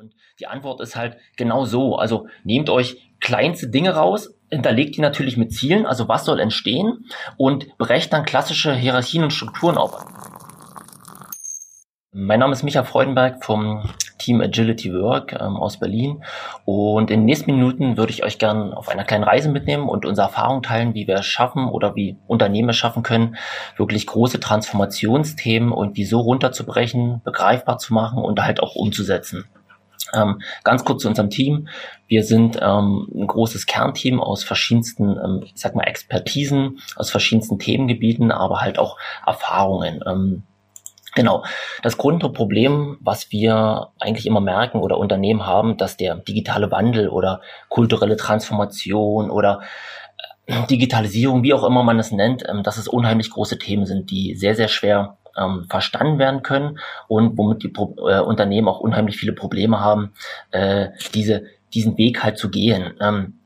Und die Antwort ist halt genau so. Also nehmt euch kleinste Dinge raus, hinterlegt die natürlich mit Zielen, also was soll entstehen und brecht dann klassische Hierarchien und Strukturen auf. Mein Name ist Micha Freudenberg vom Team Agility Work ähm, aus Berlin und in den nächsten Minuten würde ich euch gerne auf einer kleinen Reise mitnehmen und unsere Erfahrung teilen, wie wir es schaffen oder wie Unternehmen es schaffen können, wirklich große Transformationsthemen und wie so runterzubrechen, begreifbar zu machen und halt auch umzusetzen. Ähm, ganz kurz zu unserem Team. Wir sind ähm, ein großes Kernteam aus verschiedensten, ähm, ich sag mal, Expertisen, aus verschiedensten Themengebieten, aber halt auch Erfahrungen. Ähm, Genau. Das Grundproblem, was wir eigentlich immer merken oder Unternehmen haben, dass der digitale Wandel oder kulturelle Transformation oder äh, Digitalisierung, wie auch immer man es nennt, ähm, dass es unheimlich große Themen sind, die sehr, sehr schwer ähm, verstanden werden können und womit die Pro äh, Unternehmen auch unheimlich viele Probleme haben, äh, diese, diesen Weg halt zu gehen. Ähm,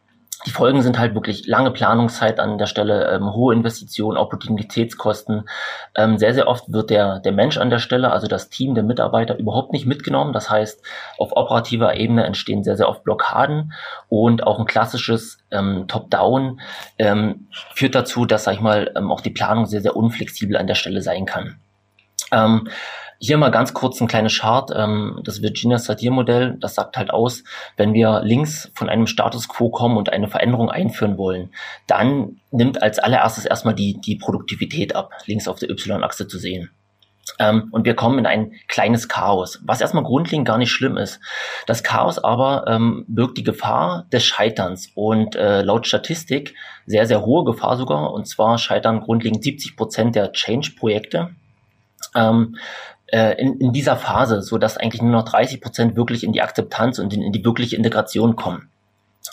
die Folgen sind halt wirklich lange Planungszeit an der Stelle, ähm, hohe Investitionen, Opportunitätskosten. Ähm, sehr, sehr oft wird der, der Mensch an der Stelle, also das Team der Mitarbeiter, überhaupt nicht mitgenommen. Das heißt, auf operativer Ebene entstehen sehr, sehr oft Blockaden und auch ein klassisches ähm, Top-Down ähm, führt dazu, dass, sag ich mal, ähm, auch die Planung sehr, sehr unflexibel an der Stelle sein kann. Ähm, hier mal ganz kurz ein kleines Chart, ähm, das Virginia Satir Modell, das sagt halt aus, wenn wir links von einem Status Quo kommen und eine Veränderung einführen wollen, dann nimmt als allererstes erstmal die, die Produktivität ab, links auf der Y-Achse zu sehen. Ähm, und wir kommen in ein kleines Chaos, was erstmal grundlegend gar nicht schlimm ist. Das Chaos aber ähm, birgt die Gefahr des Scheiterns und äh, laut Statistik sehr, sehr hohe Gefahr sogar. Und zwar scheitern grundlegend 70 Prozent der Change-Projekte. Ähm, äh, in, in dieser Phase, so dass eigentlich nur noch 30 Prozent wirklich in die Akzeptanz und in, in die wirkliche Integration kommen.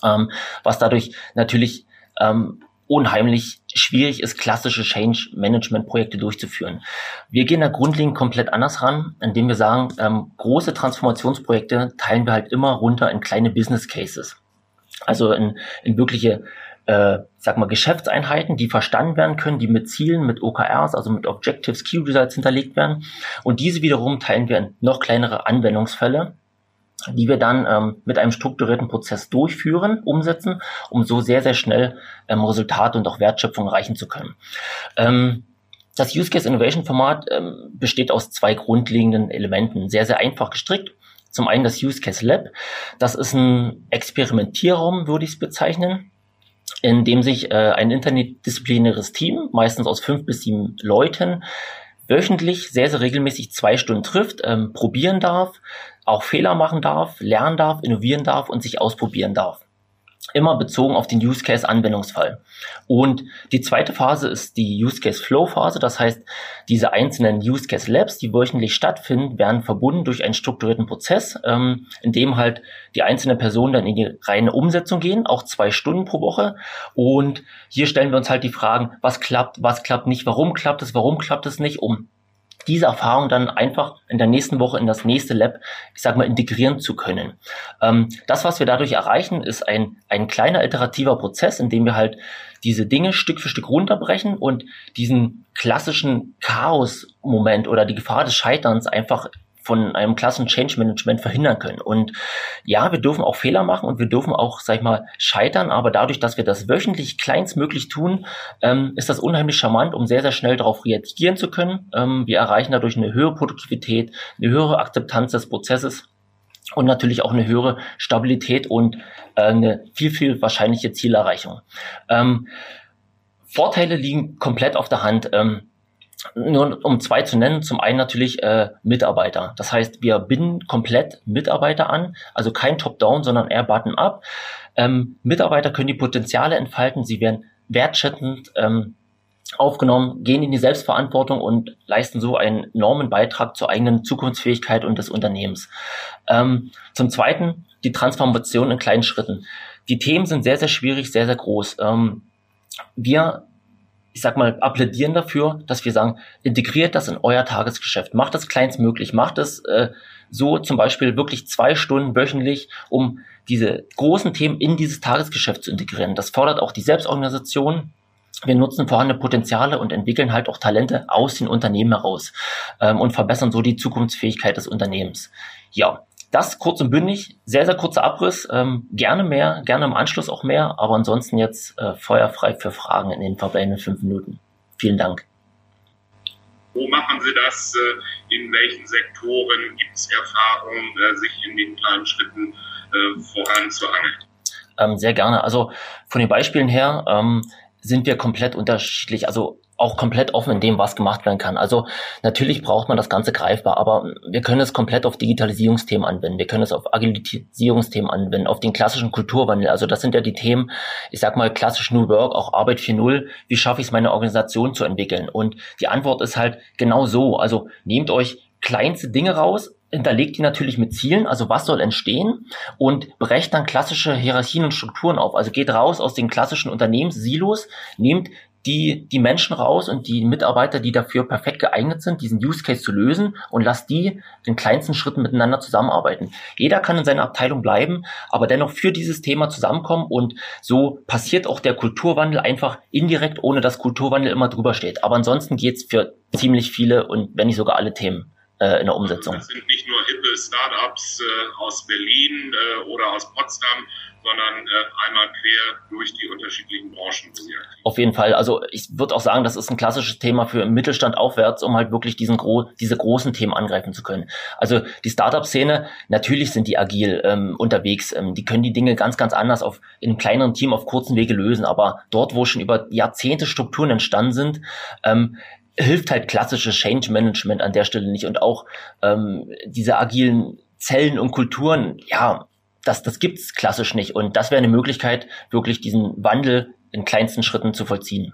Ähm, was dadurch natürlich ähm, unheimlich schwierig ist, klassische Change-Management-Projekte durchzuführen. Wir gehen da grundlegend komplett anders ran, indem wir sagen, ähm, große Transformationsprojekte teilen wir halt immer runter in kleine Business Cases. Also in, in wirkliche äh, sag mal, Geschäftseinheiten, die verstanden werden können, die mit Zielen, mit OKRs, also mit Objectives, Key Results hinterlegt werden. Und diese wiederum teilen wir in noch kleinere Anwendungsfälle, die wir dann ähm, mit einem strukturierten Prozess durchführen, umsetzen, um so sehr, sehr schnell ähm, Resultate und auch Wertschöpfung erreichen zu können. Ähm, das Use Case Innovation Format ähm, besteht aus zwei grundlegenden Elementen, sehr, sehr einfach gestrickt. Zum einen das Use Case Lab. Das ist ein Experimentierraum, würde ich es bezeichnen in dem sich äh, ein interdisziplinäres Team, meistens aus fünf bis sieben Leuten, wöchentlich sehr, sehr regelmäßig zwei Stunden trifft, ähm, probieren darf, auch Fehler machen darf, lernen darf, innovieren darf und sich ausprobieren darf immer bezogen auf den Use Case Anwendungsfall. Und die zweite Phase ist die Use Case Flow Phase. Das heißt, diese einzelnen Use Case Labs, die wöchentlich stattfinden, werden verbunden durch einen strukturierten Prozess, ähm, in dem halt die einzelnen Personen dann in die reine Umsetzung gehen, auch zwei Stunden pro Woche. Und hier stellen wir uns halt die Fragen, was klappt, was klappt nicht, warum klappt es, warum klappt es nicht, um diese Erfahrung dann einfach in der nächsten Woche in das nächste Lab, ich sag mal, integrieren zu können. Ähm, das, was wir dadurch erreichen, ist ein, ein kleiner iterativer Prozess, in dem wir halt diese Dinge Stück für Stück runterbrechen und diesen klassischen Chaos-Moment oder die Gefahr des Scheiterns einfach von einem klassen Change Management verhindern können. Und ja, wir dürfen auch Fehler machen und wir dürfen auch, sag ich mal, scheitern, aber dadurch, dass wir das wöchentlich kleinstmöglich tun, ähm, ist das unheimlich charmant, um sehr, sehr schnell darauf reagieren zu können. Ähm, wir erreichen dadurch eine höhere Produktivität, eine höhere Akzeptanz des Prozesses und natürlich auch eine höhere Stabilität und äh, eine viel, viel wahrscheinliche Zielerreichung. Ähm, Vorteile liegen komplett auf der Hand. Ähm, nur um zwei zu nennen, zum einen natürlich äh, Mitarbeiter. Das heißt, wir binden komplett Mitarbeiter an, also kein Top-Down, sondern eher Button-up. Ähm, Mitarbeiter können die Potenziale entfalten, sie werden wertschätzend ähm, aufgenommen, gehen in die Selbstverantwortung und leisten so einen enormen Beitrag zur eigenen Zukunftsfähigkeit und des Unternehmens. Ähm, zum Zweiten die Transformation in kleinen Schritten. Die Themen sind sehr, sehr schwierig, sehr, sehr groß. Ähm, wir ich sag mal, applädieren dafür, dass wir sagen, integriert das in euer Tagesgeschäft, macht das kleinstmöglich, macht es äh, so zum Beispiel wirklich zwei Stunden wöchentlich, um diese großen Themen in dieses Tagesgeschäft zu integrieren. Das fordert auch die Selbstorganisation. Wir nutzen vorhandene Potenziale und entwickeln halt auch Talente aus den Unternehmen heraus ähm, und verbessern so die Zukunftsfähigkeit des Unternehmens. Ja, das kurz und bündig, sehr, sehr kurzer Abriss. Ähm, gerne mehr, gerne im Anschluss auch mehr, aber ansonsten jetzt äh, feuerfrei für Fragen in den verbleibenden fünf Minuten. Vielen Dank. Wo machen Sie das? Äh, in welchen Sektoren gibt es Erfahrungen, äh, sich in den kleinen Schritten äh, voranzuhangeln? Ähm, sehr gerne. Also von den Beispielen her ähm, sind wir komplett unterschiedlich. Also auch komplett offen in dem, was gemacht werden kann. Also natürlich braucht man das Ganze greifbar, aber wir können es komplett auf Digitalisierungsthemen anwenden. Wir können es auf Agilisierungsthemen anwenden, auf den klassischen Kulturwandel. Also das sind ja die Themen, ich sag mal klassisch New Work, auch Arbeit 4.0. Wie schaffe ich es, meine Organisation zu entwickeln? Und die Antwort ist halt genau so. Also nehmt euch kleinste Dinge raus, hinterlegt die natürlich mit Zielen, also was soll entstehen und brecht dann klassische Hierarchien und Strukturen auf. Also geht raus aus den klassischen Unternehmenssilos, nehmt die, die Menschen raus und die Mitarbeiter, die dafür perfekt geeignet sind, diesen Use Case zu lösen und lasst die in kleinsten Schritten miteinander zusammenarbeiten. Jeder kann in seiner Abteilung bleiben, aber dennoch für dieses Thema zusammenkommen und so passiert auch der Kulturwandel einfach indirekt, ohne dass Kulturwandel immer drüber steht. Aber ansonsten geht's für ziemlich viele und wenn nicht sogar alle Themen in der Umsetzung. Das sind nicht nur hippe Startups äh, aus Berlin äh, oder aus Potsdam, sondern äh, einmal quer durch die unterschiedlichen Branchen. Auf jeden Fall. Also ich würde auch sagen, das ist ein klassisches Thema für Mittelstand aufwärts, um halt wirklich diesen gro diese großen Themen angreifen zu können. Also die Startup-Szene, natürlich sind die agil ähm, unterwegs. Ähm, die können die Dinge ganz, ganz anders auf in einem kleineren Team auf kurzen Wege lösen. Aber dort, wo schon über Jahrzehnte Strukturen entstanden sind, ähm, hilft halt klassisches Change Management an der Stelle nicht und auch ähm, diese agilen Zellen und Kulturen, ja, das, das gibt's klassisch nicht. Und das wäre eine Möglichkeit, wirklich diesen Wandel in kleinsten Schritten zu vollziehen.